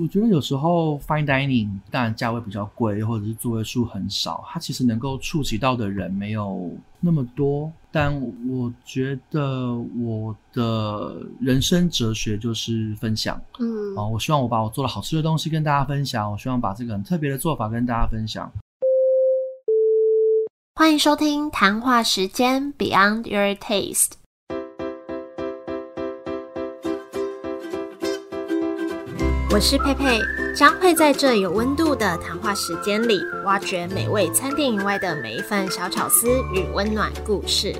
我觉得有时候 fine dining 当然价位比较贵，或者是座位数很少，它其实能够触及到的人没有那么多。但我觉得我的人生哲学就是分享。嗯啊、我希望我把我做的好吃的东西跟大家分享，我希望把这个很特别的做法跟大家分享。欢迎收听谈话时间 Beyond Your Taste。我是佩佩，将会在这有温度的谈话时间里，挖掘美味餐厅以外的每一份小巧思与温暖故事。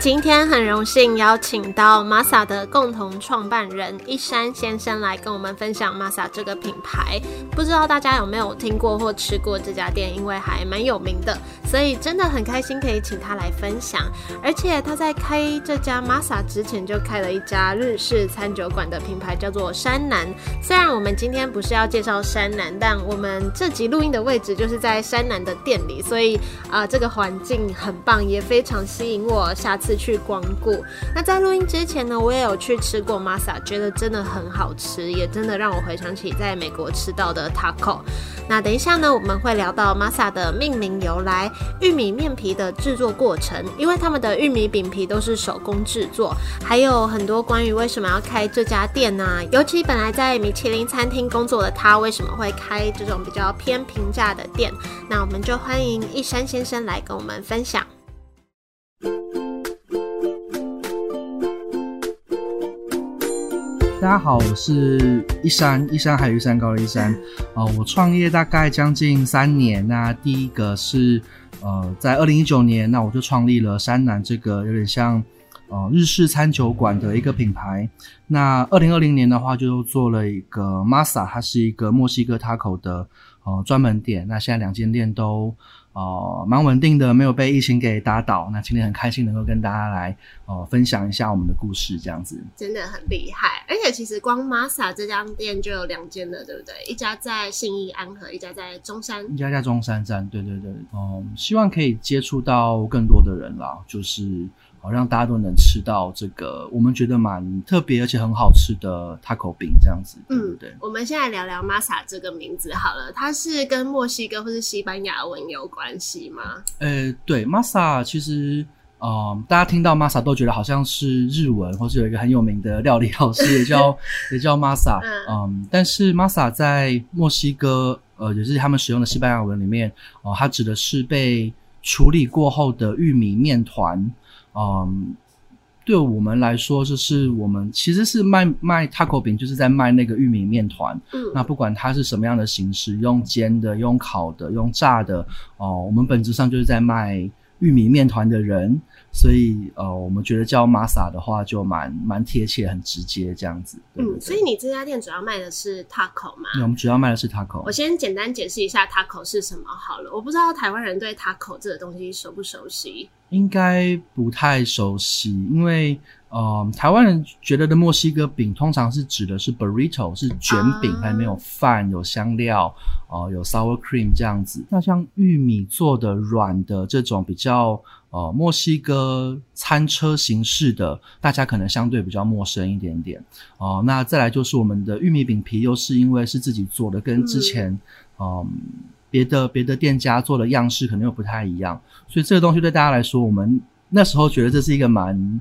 今天很荣幸邀请到 Masa 的共同创办人一山先生来跟我们分享 Masa 这个品牌。不知道大家有没有听过或吃过这家店，因为还蛮有名的，所以真的很开心可以请他来分享。而且他在开这家 Masa 之前就开了一家日式餐酒馆的品牌，叫做山南。虽然我们今天不是要介绍山南，但我们这集录音的位置就是在山南的店里，所以啊、这个环境很棒，也非常吸引我下次去光顾。那在录音之前呢，我也有去吃过 Masa，觉得真的很好吃，也真的让我回想起在美国吃到的 taco。那等一下呢，我们会聊到 Masa 的命名由来、玉米面皮的制作过程，因为他们的玉米饼皮都是手工制作，还有很多关于为什么要开这家店呢、尤其本来在米其林餐厅工作的他，为什么会开这种比较偏平价的店？那我们就欢迎一山先生来跟我们分享。大家好，我是一山，一山还有一山高的一山。呃，我创业大概将近三年。那第一个是呃，在二零一九年，那我就创立了山南这个有点像呃日式餐酒馆的一个品牌。那二零二零年的话，就做了一个 Masa，它是一个墨西哥 taco 的呃专门店。那现在两间店都呃蛮稳定的，没有被疫情给打倒。那今天很开心能够跟大家来呃分享一下我们的故事，这样子。真的很厉害，而且其实光 Masa 这家店就有两间了，对不对？一家在信义安和，一家在中山。一家在中山站，对对对，嗯，希望可以接触到更多的人啦，就是好让大家都能吃到这个我们觉得蛮特别而且很好吃的 taco 饼这样子，对不对？我们现在聊聊 Masa 这个名字好了，它是跟墨西哥或是西班牙文有关系吗？呃，对，masa 其实。嗯，大家听到 masa 都觉得好像是日文，或是有一个很有名的料理老师也叫 也叫 masa，嗯嗯，但是 masa 在墨西哥，呃，也是他们使用的西班牙文里面，哦、它指的是被处理过后的玉米面团，嗯，对我们来说，就是我们其实是卖卖 taco 饼，就是在卖那个玉米面团，嗯，那不管它是什么样的形式，用煎的、用烤的、用炸的，哦、我们本质上就是在卖玉米面团的人，所以呃，我们觉得叫 masa 的话就蛮蛮贴切、很直接这样子。嗯，所以你这家店主要卖的是 taco 吗？对我们主要卖的是 taco 我。先简单解释一下 taco 是什么好了。我不知道台湾人对 taco 这个东西熟不熟悉。应该不太熟悉，因为呃，台湾人觉得的墨西哥饼通常是指的是 burrito，是卷饼，啊还没有饭、有香料，呃，有 sour cream 这样子。那像玉米做的软的这种比较呃墨西哥餐车形式的，大家可能相对比较陌生一点点。哦、那再来就是我们的玉米饼皮，又是因为是自己做的，跟之前嗯。别的别的店家做的样式可能又不太一样，所以这个东西对大家来说，我们那时候觉得这是一个蛮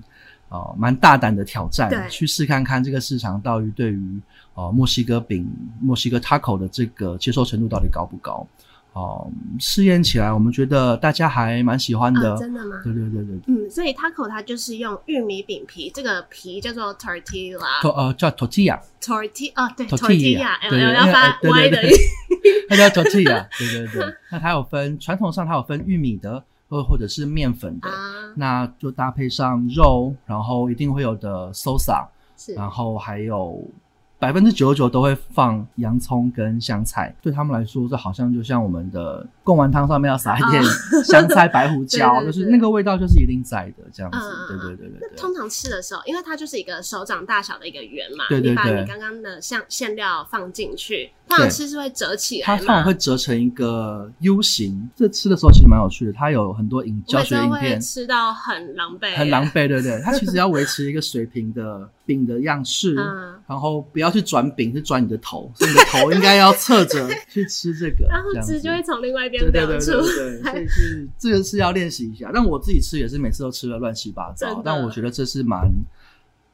呃蛮大胆的挑战，去试看看这个市场到底对于呃墨西哥饼、墨西哥 taco 的这个接受程度到底高不高？哦、试验起来，我们觉得大家还蛮喜欢的。啊，真的吗？对对对对，嗯，所以 taco 它就是用玉米饼皮，这个皮叫做 tortilla。托呃叫 tortilla，tortilla 啊，对 tortilla，tortilla，对对要要发对 它叫 tortilla，对对对。那它有分传统上它有分玉米的，或或者是面粉的，啊，那就搭配上肉，然后一定会有的 salsa，是然后还有百分之九十九都会放洋葱跟香菜。对他们来说，这好像就像我们的贡丸汤上面要撒一点香菜、白胡椒，对对对就是那个味道就是一定在的这样子。嗯对对对对通常吃的时候，因为它就是一个手掌大小的一个圆嘛，对对对你把你刚刚的像馅料放进去，通常吃是会折起来？它通常会折成一个 U 型。这吃的时候其实蛮有趣的，它有很多影教学影片，吃到很狼狈，很狼。狈，对不对？它其实要维持一个水平的饼的样式，嗯然后不要去转饼，是转你的头，所以你的头应该要侧着去吃这个，然后这样子汁就会从另外一边对对对流出对对，所以是这个是要练习一下。但我自己吃也是每次都吃的乱七八糟，但我觉得这是蛮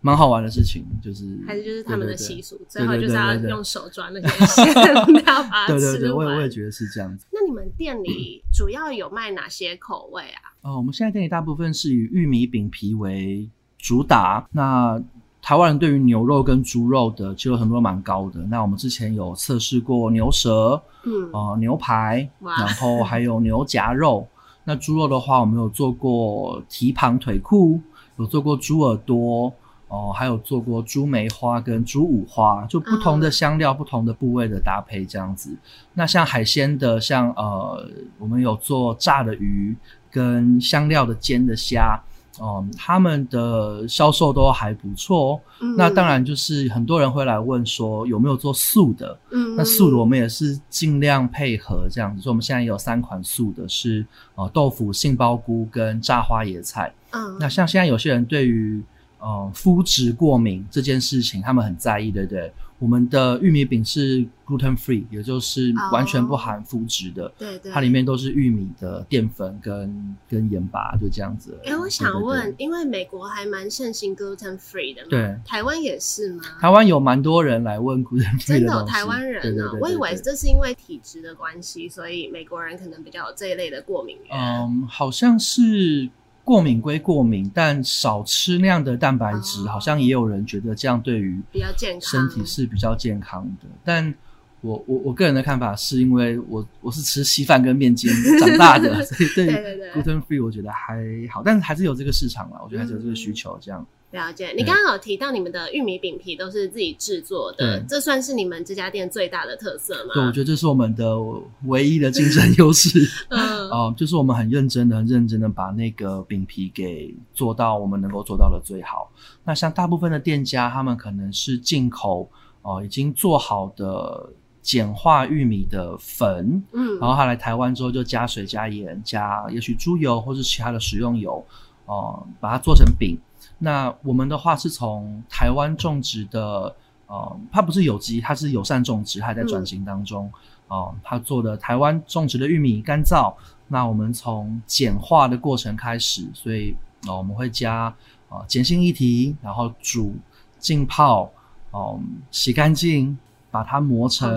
蛮好玩的事情，就是还是就是他们的对对对习俗，最后就是要对对对用手抓那些馅，要把它对对对，吃完我也我也。觉得是这样子。那你们店里主要有卖哪些口味啊？哦，我们现在店里大部分是以玉米饼皮为主打。那台湾人对于牛肉跟猪肉的其实有很多蛮高的。那我们之前有测试过牛舌、嗯，呃牛排，然后还有牛夹肉。那猪肉的话，我们有做过蹄膀腿裤，有做过猪耳朵，哦、还有做过猪梅花跟猪五花，就不同的香料、不同的部位的搭配这样子。那像海鲜的，像呃，我们有做炸的鱼跟香料的煎的虾，嗯，他们的销售都还不错哦。嗯那当，然就是很多人会来问说有没有做素的，嗯那素的我们也是尽量配合这样子，所以我们现在也有三款素的是呃豆腐、杏鲍菇跟炸花椰菜。嗯，那像现在有些人对于呃肤质过敏这件事情，他们很在意，对不对？我们的玉米饼是 gluten free，也就是完全不含麸质的，对对，它里面都是玉米的淀粉跟跟盐巴，就这样子。哎、我想问，对因为美国还蛮盛行 gluten free 的嘛，对台湾也是吗？台湾有蛮多人来问 gluten free 真的东西，有台湾人啊我以为这是因为体质的关系，所以美国人可能比较有这一类的过敏源。嗯，好像是过敏归过敏，但少吃那样的蛋白质，哦好像也有人觉得这样对于比较健康身体是比较健康的。但我我我个人的看法是因为我我是吃稀饭跟面筋长大的，所以对对对对 gluten free 我觉得还好，但是还是有这个市场啦，我觉得还是有这个需求。这样，了解。你刚刚有提到你们的玉米饼皮都是自己制作的对，这算是你们这家店最大的特色吗？对，我觉得这是我们的唯一的竞争优势。嗯，哦、就是我们很认真的、很认真的把那个饼皮给做到我们能够做到的最好。那像大部分的店家，他们可能是进口哦、已经做好的简化玉米的粉，嗯，然后他来台湾之后就加水、加盐、加也许猪油或是其他的食用油，哦、把它做成饼。那我们的话是从台湾种植的，呃，它不是有机，它是友善种植，它还在转型当中。哦、它做的台湾种植的玉米干燥，那我们从碱化的过程开始，所以哦、我们会加呃碱性液体，然后煮、浸泡，哦、洗干净，把它磨成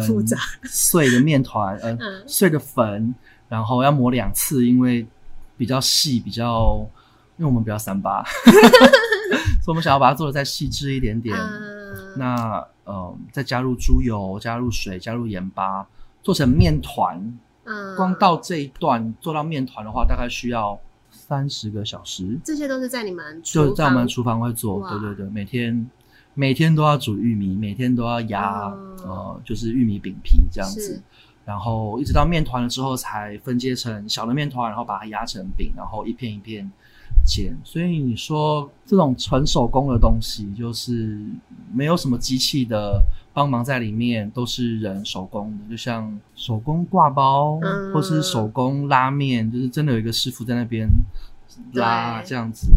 碎的面团，呃，嗯碎的粉，然后要磨两次，因为比较细，比较，因为我们不要三八，所以我们想要把它做的再细致一点点。嗯那呃，再加入猪油、加入水、加入盐巴，做成面团。嗯光到这一段做到面团的话，大概需要三十个小时。这些都是在你们就在我们厨房会做，哇对对对，每天每天都要煮玉米，每天都要压、哦呃，就是玉米饼皮这样子，然后一直到面团了之后才分解成小的面团，然后把它压成饼，然后一片一片煎。所以你说这种纯手工的东西，就是没有什么机器的帮忙在里面，都是人手工的，就像手工挂包、嗯或是手工拉面，就是真的有一个师傅在那边拉这样子。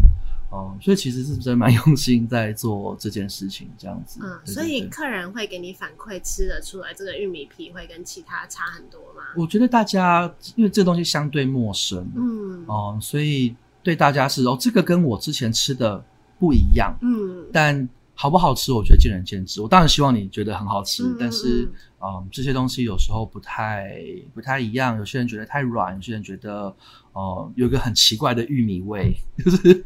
哦、所以其实是真的蛮 用心在做这件事情，这样子。嗯，对对所以客人会给你反馈，吃得出来这个玉米皮会跟其他差很多吗？我觉得大家因为这东西相对陌生，嗯哦、所以对大家是哦，这个跟我之前吃的不一样，嗯但好不好吃，我觉得见仁见智。我当然希望你觉得很好吃，但是嗯嗯，这些东西有时候不太不太一样。有些人觉得太软，有些人觉得哦、有一个很奇怪的玉米味，就是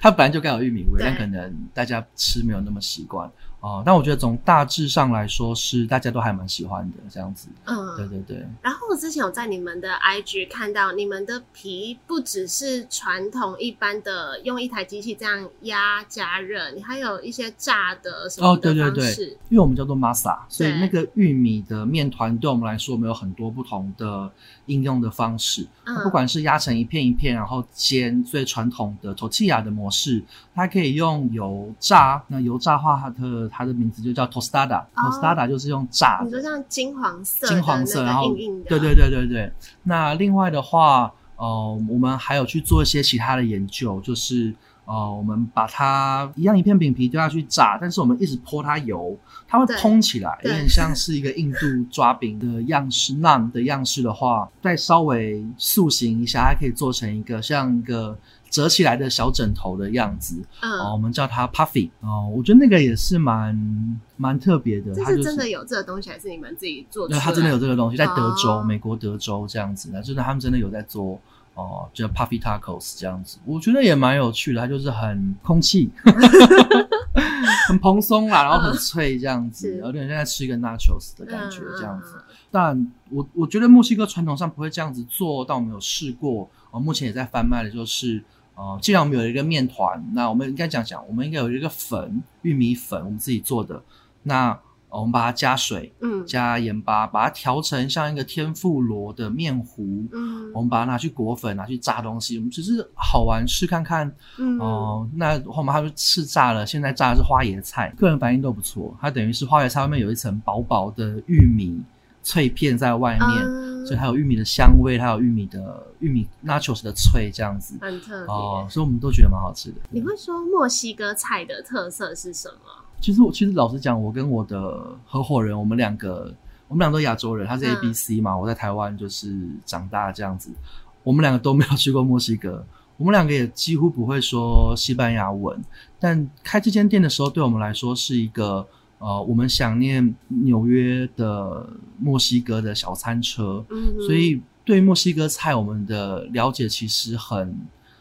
它本来就该有玉米味，但可能大家吃没有那么习惯哦、但我觉得从大致上来说，是大家都还蛮喜欢的这样子。嗯，对对对。然后我之前有在你们的 IG 看到，你们的皮不只是传统一般的用一台机器这样压加热，你还有一些炸的什么哦，对对对方式。，因为我们叫做 masa，所以那个玉米的面团对我们来说，我们有很多不同的应用的方式。嗯不管是压成一片一片，然后煎最传统的 tortilla 的模式，它可以用油炸。那油炸的话，它的的它的名字就叫 tostada，tostada、就是用炸的你说像金黄色的金黄色，然后对对对对对。那另外的话，呃，我们还有去做一些其他的研究，就是呃，我们把它一样一片饼皮丢下去炸，但是我们一直泼它油，它会对蓬起来，有点像是一个印度抓饼的样式。naan 的样式的话，再稍微塑形一下，它可以做成一个像一个折起来的小枕头的样子。哦，嗯，我们叫它 puffy。哦，我觉得那个也是蛮蛮特别的，它就是真的有这个东西，还是你们自己做的对，它真的有这个东西，在德州，哦美国德州这样子的，就是他们真的有在做哦，叫 puffy tacos 这样子，我觉得也蛮有趣的，它就是很空气，很蓬松啦，然后很脆这样子，是有点像在吃一个 nachos 的感觉嗯这样子。但我我觉得墨西哥传统上不会这样子做，但我们有试过，哦，目前也在贩卖的就是。呃，既然我们有一个面团，那我们应该讲讲，我们应该有一个粉，玉米粉，我们自己做的。那、呃我们把它加水，嗯加盐巴，把它调成像一个天妇罗的面糊。嗯我们把它拿去裹粉，拿去炸东西，我们只是好玩试看看嗯哦、那后面它就试炸了，现在炸的是花椰菜，个人反应都不错。它等于是花椰菜外面有一层薄薄的玉米脆片在外面，嗯所以还有玉米的香味，还有玉米的玉米 nachos 的脆这样子很特别。哦、所以我们都觉得蛮好吃的。你会说墨西哥菜的特色是什么？其实我其实老实讲，我跟我的合伙人，我们两个，我们两个都亚洲人，他是嗯 A B C 嘛，我在台湾就是长大这样子，我们两个都没有去过墨西哥，我们两个也几乎不会说西班牙文，但开这间店的时候，对我们来说是一个呃，我们想念纽约的墨西哥的小餐车，嗯，所以对墨西哥菜我们的了解其实很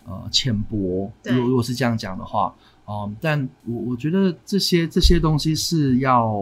呃浅薄。对。如果如果是这样讲的话，嗯，但我我觉得这些这些东西是要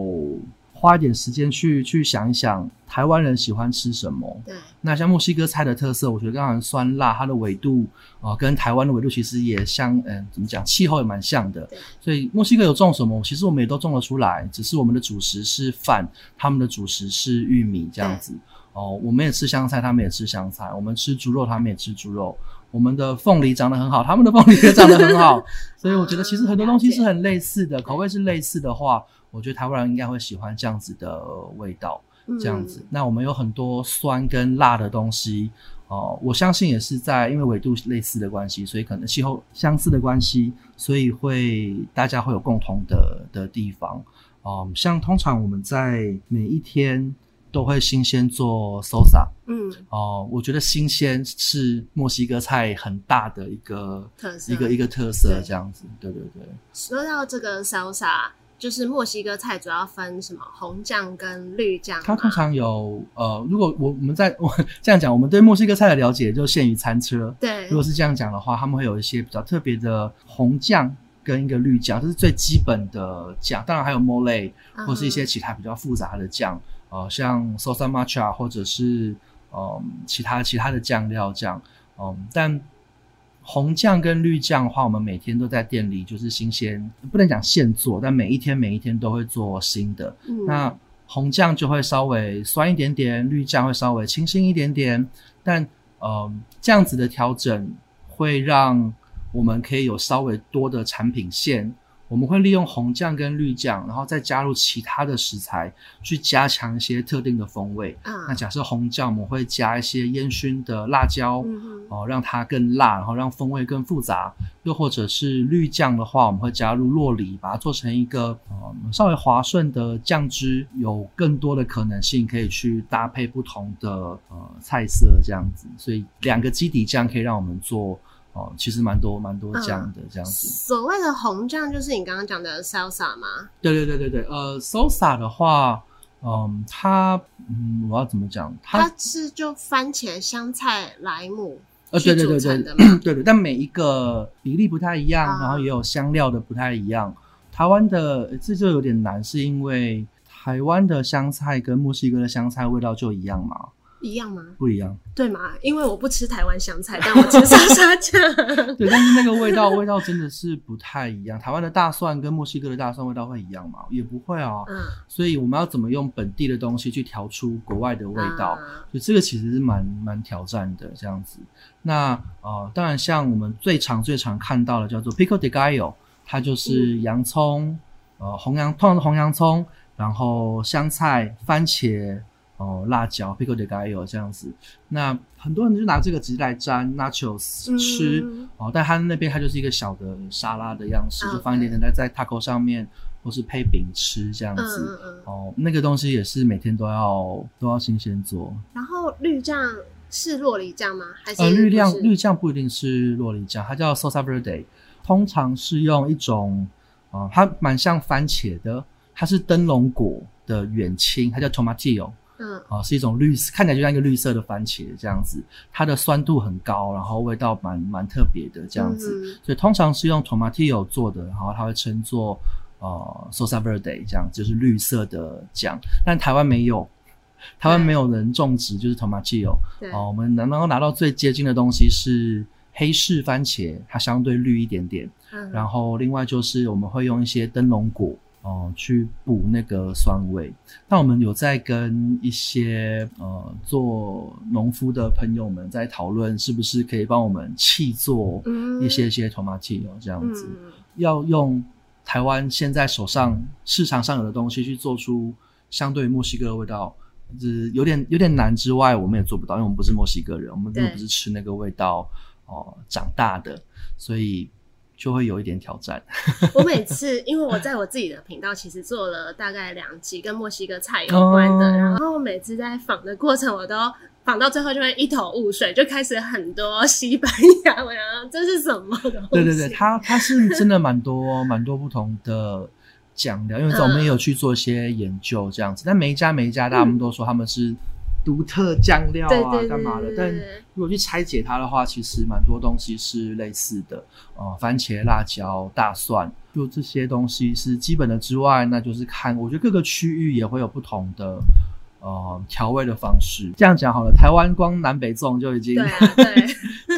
花一点时间去去想一想，台湾人喜欢吃什么。对，那像墨西哥菜的特色，我觉得刚刚酸辣，它的纬度啊、呃跟台湾的纬度其实也相，嗯、怎么讲，气候也蛮像的对。所以墨西哥有种什么，其实我们也都种得出来，只是我们的主食是饭，他们的主食是玉米这样子。哦，我们也吃香菜，他们也吃香菜；我们吃猪肉，他们也吃猪肉。我们的凤梨长得很好，他们的凤梨也长得很好，所以我觉得其实很多东西是很类似的，口味是类似的话，我觉得台湾人应该会喜欢这样子的味道。这样子。那我们有很多酸跟辣的东西，哦、我相信也是在因为纬度类似的关系，所以可能气候相似的关系，所以会大家会有共同的的地方。哦、像通常我们在每一天都会新鲜做 salsa 嗯，哦、我觉得新鲜是墨西哥菜很大的一个特色一个一个特色对，这样子。对对对。说到这个 salsa，就是墨西哥菜主要分什么红酱跟绿酱？它通常有呃，如果我我们在我 这样讲，我们对墨西哥菜的了解就限于餐车。对如果是这样讲的话，他们会有一些比较特别的红酱跟一个绿酱，这是最基本的酱。当然还有 mole 嗯或是一些其他比较复杂的酱，呃，像 salsa matcha 或者是呃、其他其他的酱料酱，嗯，但红酱跟绿酱的话，我们每天都在店里就是新鲜，不能讲现做，但每一天每一天都会做新的。嗯那红酱就会稍微酸一点点，绿酱会稍微清新一点点，但呃这样子的调整会让我们可以有稍微多的产品线。我们会利用红酱跟绿酱，然后再加入其他的食材，去加强一些特定的风味。嗯那假设红酱，我们会加一些烟熏的辣椒，嗯哦，让它更辣，然后让风味更复杂。又或者是绿酱的话，我们会加入洛梨，把它做成一个呃稍微滑顺的酱汁，有更多的可能性可以去搭配不同的呃菜色这样子。所以两个基底酱可以让我们做哦、其实蛮多蛮多酱的这样子。所谓的红酱就是你刚刚讲的 salsa 吗？对对对对对，呃，salsa 的话，嗯，它嗯，我要怎么讲？它它是就番茄、香菜、莱姆呃，去对对对对对对，但每一个比例不太一样，啊然后也有香料的不太一样。台湾的呃这就有点难，是因为台湾的香菜跟墨西哥的香菜味道就一样吗？一样吗？不一样。对吗？因为我不吃台湾香菜，但我吃沙沙酱。对，但是那个味道 味道真的是不太一样。台湾的大蒜跟墨西哥的大蒜味道会一样吗？也不会啊。嗯，所以我们要怎么用本地的东西去调出国外的味道？啊所以这个其实是蛮蛮挑战的这样子。那呃，当然像我们最常最常看到的叫做 pico de gallo，它就是洋葱、呃红洋通常是红洋葱，然后香菜、番茄。哦，辣椒 pico de gallo 这样子，那很多人就拿这个直接来沾 nachos 吃哦，但他那边它就是一个小的沙拉的样式，就放一点点在在 taco 上面，或是配饼吃这样子。哦，那个东西也是每天都要都要新鲜做。然后绿酱是洛梨酱吗？还是呃绿酱绿酱不一定是洛梨酱，它叫 salsa verde，通常是用一种啊，它蛮像番茄的，它是灯笼果的远亲，它叫 tomatillo。嗯，啊，是一种绿色，看起来就像一个绿色的番茄这样子，它的酸度很高，然后味道蛮蛮特别的这样子，所以通常是用 tomatillo 做的，然后它会称作呃 salsa verde 这样，就是绿色的酱。但台湾没有，台湾没有人种植就是 tomatillo。哦，我们能够拿到最接近的东西是黑市番茄，它相对绿一点点。嗯，然后另外就是我们会用一些灯笼果。哦，去补那个酸味。那我们有在跟一些呃做农夫的朋友们在讨论，是不是可以帮我们气做一些些 tomatillo 这样子？要用台湾现在手上市场上有的东西去做出相对墨西哥的味道，是有点有点难之外，我们也做不到，因为我们不是墨西哥人，我们并不是吃那个味道哦长大的，所以。就会有一点挑战。我每次，因为我在我自己的频道其实做了大概两集跟墨西哥菜有关的，然后我每次在访的过程，我都访到最后就会一头雾水，就开始很多西班牙文，这是什么的？对对对，它它是真的蛮多蛮多不同的酱料，因为我们也有去做一些研究这样子，但每一家每一家，他们都说他们是。独特酱料啊，干嘛的？但如果去拆解它的话，其实蛮多东西是类似的。呃，番茄、辣椒、大蒜，就这些东西是基本的之外，那就是看，我觉得各个区域也会有不同的。呃，调味的方式，这样讲好了。台湾光南北粽就已经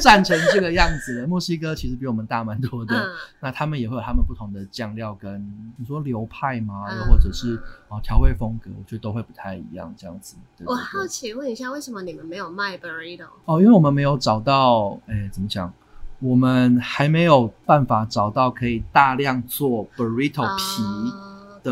站 成这个样子了。墨西哥其实比我们大蛮多的，那他们也会有他们不同的酱料跟你说流派吗？又或者是啊调味风格，我觉得都会不太一样。这样子，我好奇问一下，为什么你们没有卖 burrito？哦，因为我们没有找到，哎，怎么讲？我们还没有办法找到可以大量做 burrito 皮。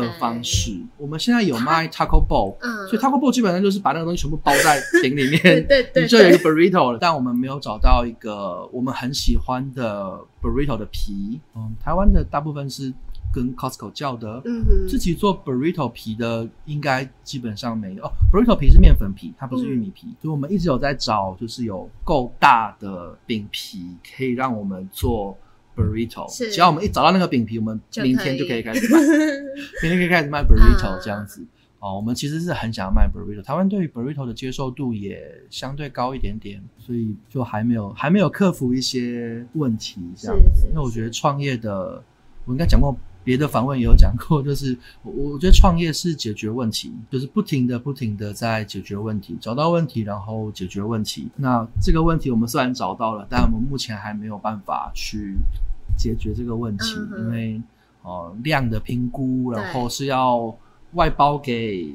的方式，我们现在有卖 taco bowl，嗯，所以 taco bowl 基本上就是把那个东西全部包在饼里面，对对，你就有一个 burrito 了。但我们没有找到一个我们很喜欢的 burrito 的皮，嗯，台湾的大部分是跟 Costco 叫的，嗯哼，自己做 burrito 皮的应该基本上没有。哦，burrito 皮是面粉皮，它不是玉米皮，所以我们一直有在找，就是有够大的饼皮可以让我们做。burrito，只要我们一找到那个饼皮，我们明天就可以开始卖，明天可以开始卖 burrito 这样子。哦，我们其实是很想要卖 burrito，台湾对于 burrito 的接受度也相对高一点点，所以就还没有还没有克服一些问题这样子。因为我觉得创业的，我应该讲过。别的访问也有讲过，就是我我觉得创业是解决问题，就是不停的不停的在解决问题，找到问题然后解决问题。那这个问题我们虽然找到了，但我们目前还没有办法去解决这个问题，因为哦量的评估，然后是要外包给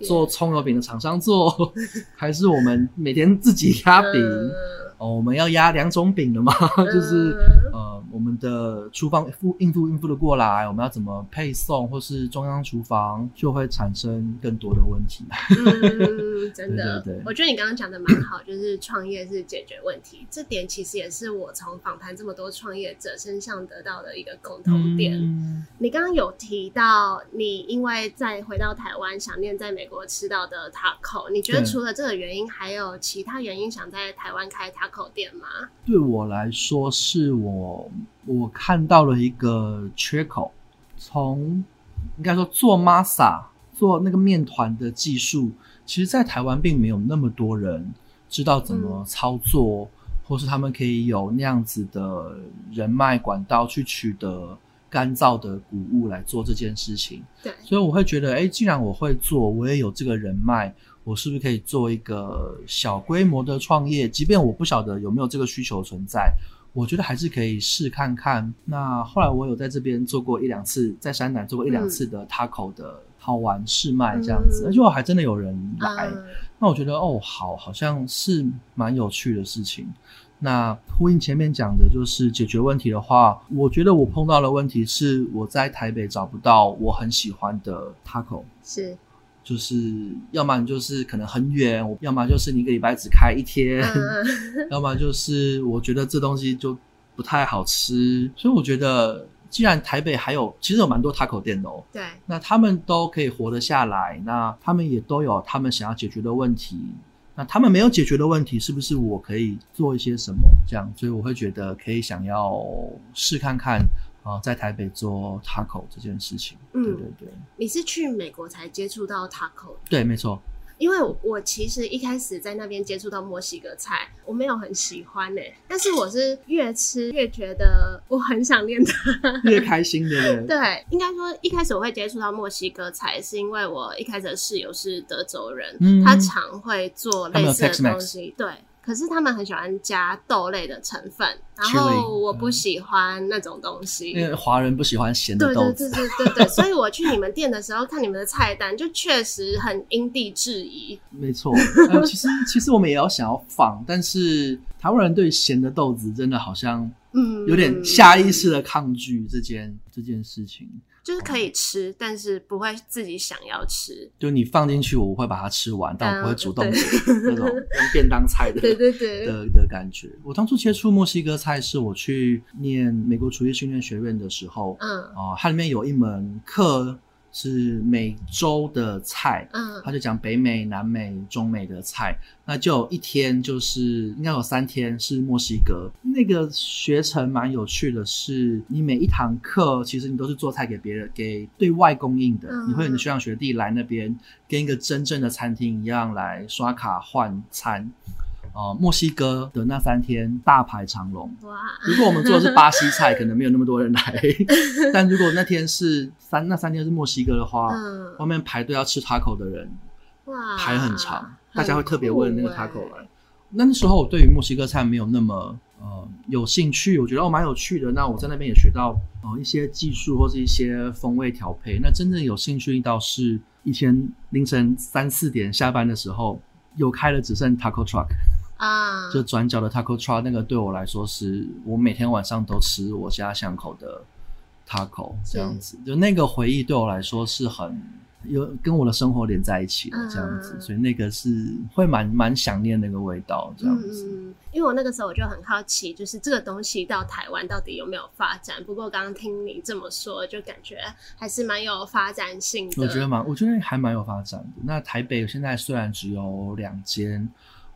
做葱油饼的厂商做，还是我们每天自己压饼？哦，我们要压两种饼的嘛，就是呃，我们的厨房付应付应付的过来，我们要怎么配送，或是中央厨房就会产生更多的问题。嗯，真的，对对对，我觉得你刚刚讲的蛮好，就是创业是解决问题，这点其实也是我从访谈这么多创业者身上得到的一个共同点。你刚刚有提到，你因为在回到台湾，想念在美国吃到的 taco，你觉得除了这个原因，还有其他原因想在台湾开 taco？口店吗？对我来说，是我我看到了一个缺口。从应该说做 masa 做那个面团的技术，其实，在台湾并没有那么多人知道怎么操作，或是他们可以有那样子的人脉管道去取得干燥的谷物来做这件事情。对，所以我会觉得，哎，既然我会做，我也有这个人脉。我是不是可以做一个小规模的创业？即便我不晓得有没有这个需求存在，我觉得还是可以试看看。那后来我有在这边做过一两次，在山南做过一两次的 taco 的好玩试卖这样子，而且我还真的有人来。那我觉得哦，好，好像是蛮有趣的事情。那呼应前面讲的，就是解决问题的话，我觉得我碰到的问题是我在台北找不到我很喜欢的 taco，是，就是要么你就是可能很远，我要么就是你一个礼拜只开一天，嗯 要么就是我觉得这东西就不太好吃，所以我觉得既然台北还有其实有蛮多 taco 店的哦，对，那他们都可以活得下来，那他们也都有他们想要解决的问题。那他们没有解决的问题，是不是我可以做一些什么？这样，所以我会觉得可以想要试看看啊、呃在台北做 taco 这件事情。嗯对对对，你是去美国才接触到 taco 的对，没错。因为我其实一开始在那边接触到墨西哥菜，我没有很喜欢呢、但是我是越吃越觉得我很想念它。越开心对不对？对，应该说一开始我会接触到墨西哥菜，是因为我一开始的室友是德州人，嗯他常会做类似的东西。对，可是他们很喜欢加豆类的成分，然后我不喜欢那种东西。因为华人不喜欢咸的豆子。对对对对对，所以我去你们店的时候 看你们的菜单，就确实很因地制宜。没错，呃，其实其实我们也要想要放，但是台湾人对咸的豆子真的好像嗯，有点下意识的抗拒这件这件事情。就是可以吃，但是不会自己想要吃。就你放进去，我会把它吃完，但我不会主动点那种 用便当菜的对对对，的的感觉。我当初接触墨西哥菜是我去念美国厨艺训练学院的时候，嗯哦、它里面有一门课是每周的菜，嗯他就讲北美、南美、中美的菜，那就有一天就是应该有三天是墨西哥。那个学程蛮有趣的是，你每一堂课其实你都是做菜给别人，给对外供应的。嗯你会有你的学长学弟来那边跟一个真正的餐厅一样来刷卡换餐。哦、墨西哥的那三天大排长龙，哇，如果我们做的是巴西菜，可能没有那么多人来。但如果那天是三那三天是墨西哥的话，嗯外面排队要吃 taco 的人哇，排很长，大家会特别问那个很 taco 酷欸来。那时候我对于墨西哥菜没有那么呃有兴趣，我觉得哦蛮有趣的。那我在那边也学到呃一些技术或是一些风味调配。那真正有兴趣到是一天凌晨三四点下班的时候，有开了只剩 taco truck，啊，就转角的 taco truck，那个对我来说是我每天晚上都吃我家巷口的 taco 这样子，就那个回忆对我来说是很有跟我的生活连在一起的这样子，嗯所以那个是会蛮蛮想念那个味道这样子。嗯，因为我那个时候我就很好奇，就是这个东西到台湾到底有没有发展？不过刚刚听你这么说，就感觉还是蛮有发展性的。我觉得蛮，我觉得还蛮有发展的。那台北现在虽然只有两间，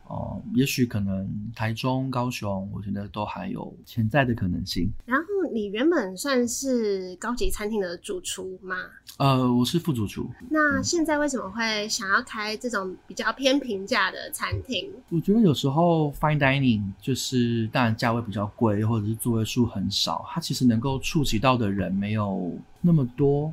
哦、也许可能台中、高雄，我觉得都还有潜在的可能性。然后你原本算是高级餐厅的主厨吗？呃，我是副主厨，那现在为什么会想要开这种比较偏平价的餐厅？我觉得有时候 fine dining 就是当然价位比较贵，或者是座位数很少，它其实能够触及到的人没有那么多。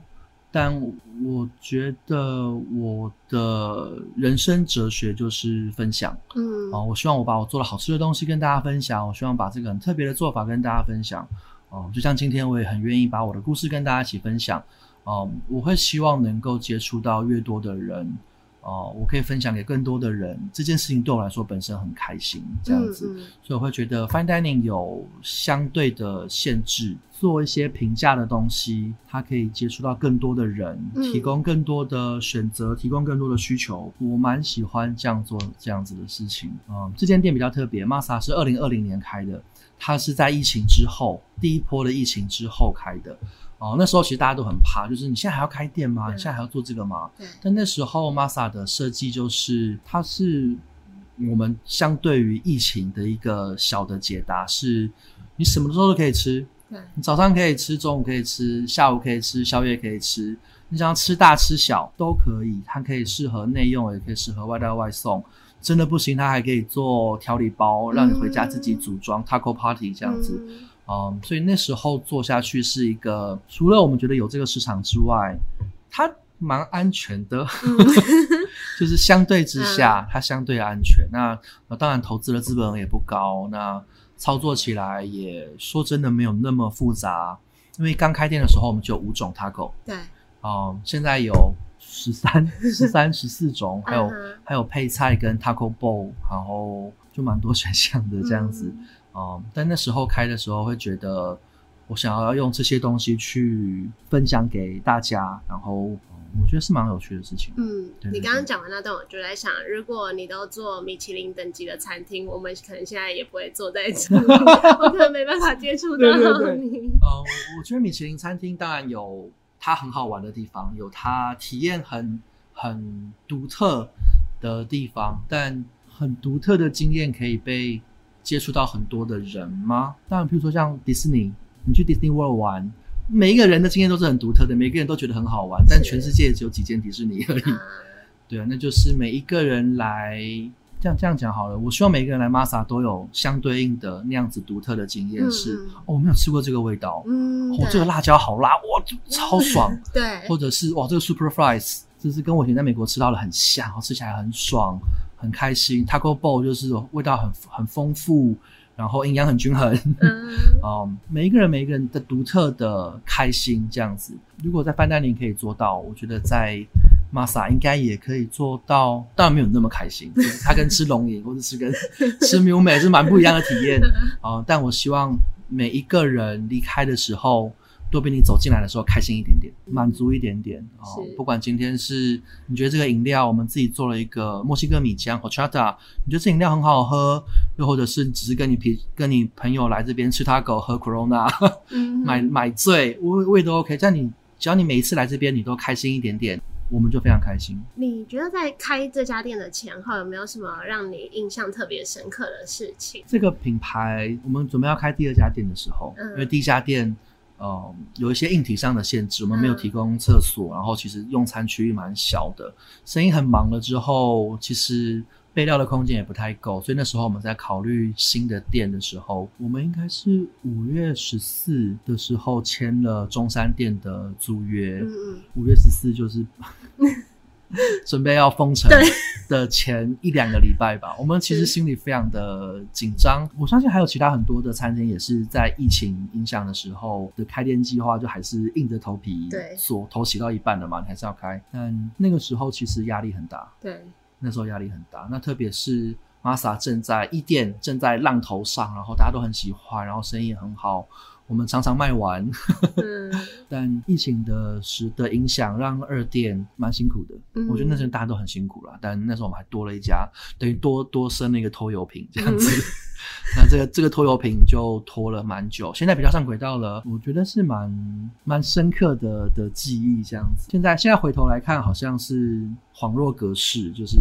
但我觉得我的人生哲学就是分享。嗯。啊，我希望我把我做的好吃的东西跟大家分享，我希望把这个很特别的做法跟大家分享。哦。就像今天我也很愿意把我的故事跟大家一起分享。哦，我会希望能够接触到越多的人哦，我可以分享给更多的人，这件事情对我来说本身很开心，这样子。嗯所以我会觉得 fine dining 有相对的限制，做一些平价的东西，它可以接触到更多的人，嗯提供更多的选择，提供更多的需求。我蛮喜欢这样做这样子的事情。嗯，这间店比较特别，Masa 是二零二零年开的，它是在疫情之后第一波的疫情之后开的。哦，那时候其实大家都很怕，就是你现在还要开店吗？你现在还要做这个吗？对，但那时候 Masa 的设计就是，它是我们相对于疫情的一个小的解答，是你什么时候都可以吃，对，你早上可以吃，中午可以吃，下午可以吃，宵夜可以吃，你想要吃大吃小都可以，它可以适合内用，也可以适合外带外送。真的不行，它还可以做调理包，让你回家自己组装、taco party 这样子。嗯嗯，所以那时候做下去是一个，除了我们觉得有这个市场之外，它蛮安全的，嗯 就是相对之下，它相对安全。那那当然投资的资本也不高，那操作起来也说真的没有那么复杂。因为刚开店的时候我们就有五种 taco，对，嗯，现在有十三、十三、十四种，还有、还有配菜跟 taco bowl，然后就蛮多选项的这样子。嗯哦、但那时候开的时候会觉得，我想要用这些东西去分享给大家，然后、嗯我觉得是蛮有趣的事情。嗯，你刚刚讲完那段，我就在想，如果你都做米其林等级的餐厅，我们可能现在也不会坐在这里，我可能没办法接触到你。呃，我我觉得米其林餐厅当然有它很好玩的地方，有它体验很很独特的地方，但很独特的经验可以被接触到很多的人吗？当然，譬如说像迪士尼，你去 Disney World 玩。每一个人的经验都是很独特的，每个人都觉得很好玩，但全世界只有几间迪士尼而已。啊对啊，那就是每一个人来，这样这样讲好了。我希望每一个人来 Masa 都有相对应的那样子独特的经验是，哦，我没有吃过这个味道，嗯，哦，对这个辣椒好辣，哇，就超爽，对，或者是哇，这个 Super Fries，就是跟我以前在美国吃到的很像，然后吃起来很爽，很开心。Taco Bowl 就是味道很很丰富，然后营养很均衡。嗯，嗯，每一个人每一个人的独特的开心这样子，如果在班丹林可以做到，我觉得在 Masa 应该也可以做到，当然没有那么开心，就是它跟吃龙眼或者是跟 吃牛美是蛮不一样的体验啊、但我希望每一个人离开的时候，都比你走进来的时候开心一点点，满足一点点哦。不管今天是你觉得这个饮料，我们自己做了一个墨西哥米浆 horchata，你觉得这饮料很好喝，又或者是只是跟你朋跟你朋友来这边吃 taco 喝 Corona，嗯买买醉，味味都 OK。但你只要你每一次来这边，你都开心一点点，我们就非常开心。你觉得在开这家店的前后，有没有什么让你印象特别深刻的事情？这个品牌，我们准备要开第二家店的时候，嗯因为第一家店，呃，有一些硬体上的限制，我们没有嗯。提供厕所，然后其实用餐区域蛮小的，生意很忙了之后，其实备料的空间也不太够，所以那时候我们在考虑新的店的时候，我们应该是五月十四的时候签了中山店的租约，嗯嗯，五月十四就是 准备要封城的前一两个礼拜吧，我们其实心里非常的紧张。我相信还有其他很多的餐厅也是在疫情影响的时候的开店计划，就还是硬着头皮对做，头洗到一半了嘛，你还是要开。但那个时候其实压力很大，对，那时候压力很大。那特别是 Masa 正在一店正在浪头上，然后大家都很喜欢，然后生意也很好，我们常常卖完。嗯 但疫情的时的影响，让二店蛮辛苦的。嗯我觉得那时候大家都很辛苦啦，但那时候我们还多了一家，等于多多生了一个拖油瓶这样子。嗯 那这个这个拖油瓶就拖了蛮久，现在比较上轨道了，我觉得是蛮蛮深刻的的记忆这样子。现在现在回头来看，好像是恍若隔世，就是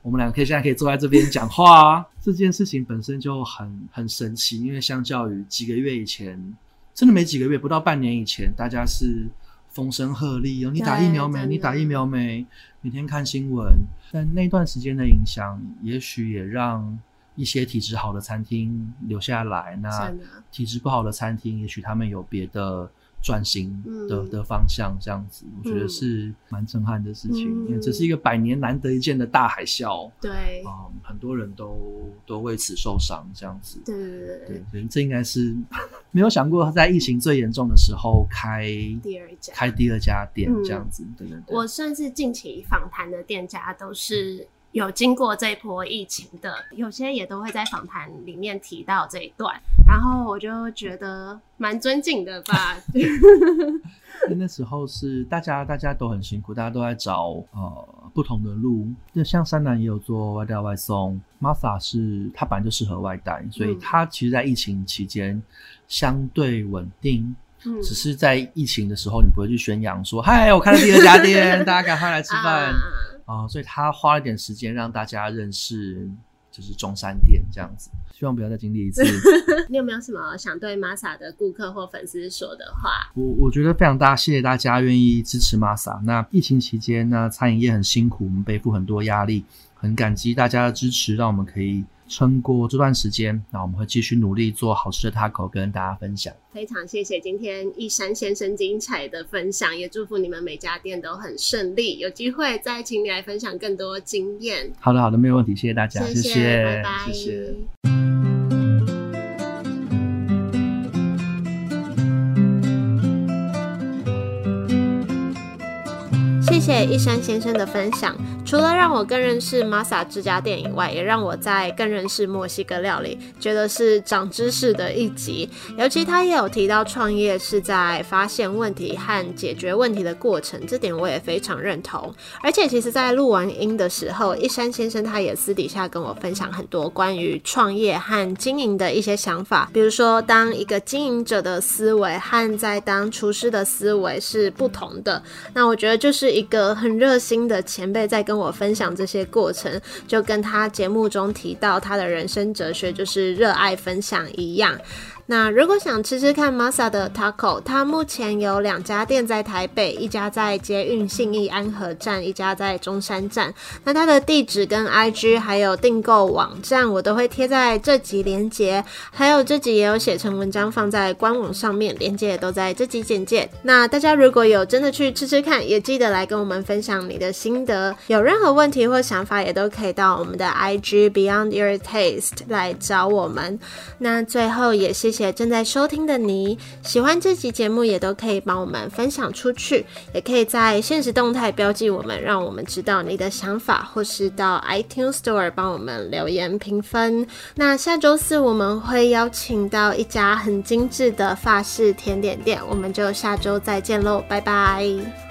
我们两个可以现在可以坐在这边讲话，这件事情本身就很很神奇，因为相较于几个月以前，真的没几个月，不到半年以前，大家是风声鹤唳哦，你打疫苗没？你打疫苗没？每天看新闻，但那段时间的影响，也许也让一些体质好的餐厅留下来。那体质不好的餐厅，也许他们有别的转型的、嗯的方向，这样子，我觉得嗯是蛮震撼的事情，嗯因为这是一个百年难得一见的大海啸。对啊、很多人都都为此受伤，这样子。对对对对，这应该是 没有想过在疫情最严重的时候开第二家开第二家店嗯这样子，对对对。我算是近期访谈的店家都是有经过这一波疫情的，有些也都会在访谈里面提到这一段，然后我就觉得蛮尊敬的吧。那时候是大家大家都很辛苦，大家都在找呃不同的路。就像山南也有做外带外送，Martha 是它本来就适合外带，所以嗯它其实在疫情期间相对稳定。嗯只是在疫情的时候，你不会去宣扬说：“嗨，我开了第二家店，大家赶快来吃饭。”啊啊、所以他花了点时间让大家认识，就是中山店这样子。希望不要再经历一次。你有没有什么想对 Masa 的顾客或粉丝说的话？我我觉得非常大，谢谢大家愿意支持 Masa。那疫情期间呢，餐饮业很辛苦，我们背负很多压力，很感激大家的支持，让我们可以撑过这段时间。那我们会继续努力做好吃的 taco 跟大家分享。非常谢谢今天一山先生精彩的分享，也祝福你们每家店都很顺利，有机会再请你来分享更多经验。好的，好的，没有问题，谢谢大家，谢谢谢，拜拜，谢谢。谢谢一山先生的分享。除了让我更认识 Masa 这家店以外，也让我在更认识墨西哥料理，觉得是长知识的一集。尤其他也有提到创业是在发现问题和解决问题的过程，这点我也非常认同。而且其实，在录完音的时候，一山先生他也私底下跟我分享很多关于创业和经营的一些想法，比如说当一个经营者的思维和在当厨师的思维是不同的。那我觉得就是一个很热心的前辈在跟。我分享这些过程，就跟他节目中提到他的人生哲学就是热爱分享一样。那如果想吃吃看 Masa 的 Taco，它目前有两家店在台北，一家在捷运信义安和站，一家在中山站。那它的地址跟 IG 还有订购网站，我都会贴在这集连接，还有这集也有写成文章放在官网上面，连接也都在这集简介。那大家如果有真的去吃吃看，也记得来跟我们分享你的心得。有任何问题或想法，也都可以到我们的 IG Beyond Your Taste 来找我们。那最后也谢谢。且正在收听的你，喜欢这集节目也都可以帮我们分享出去，也可以在现实动态标记我们，让我们知道你的想法，或是到 iTunes Store 帮我们留言评分。那下周四我们会邀请到一家很精致的法式甜点店，我们就下周再见喽，拜拜。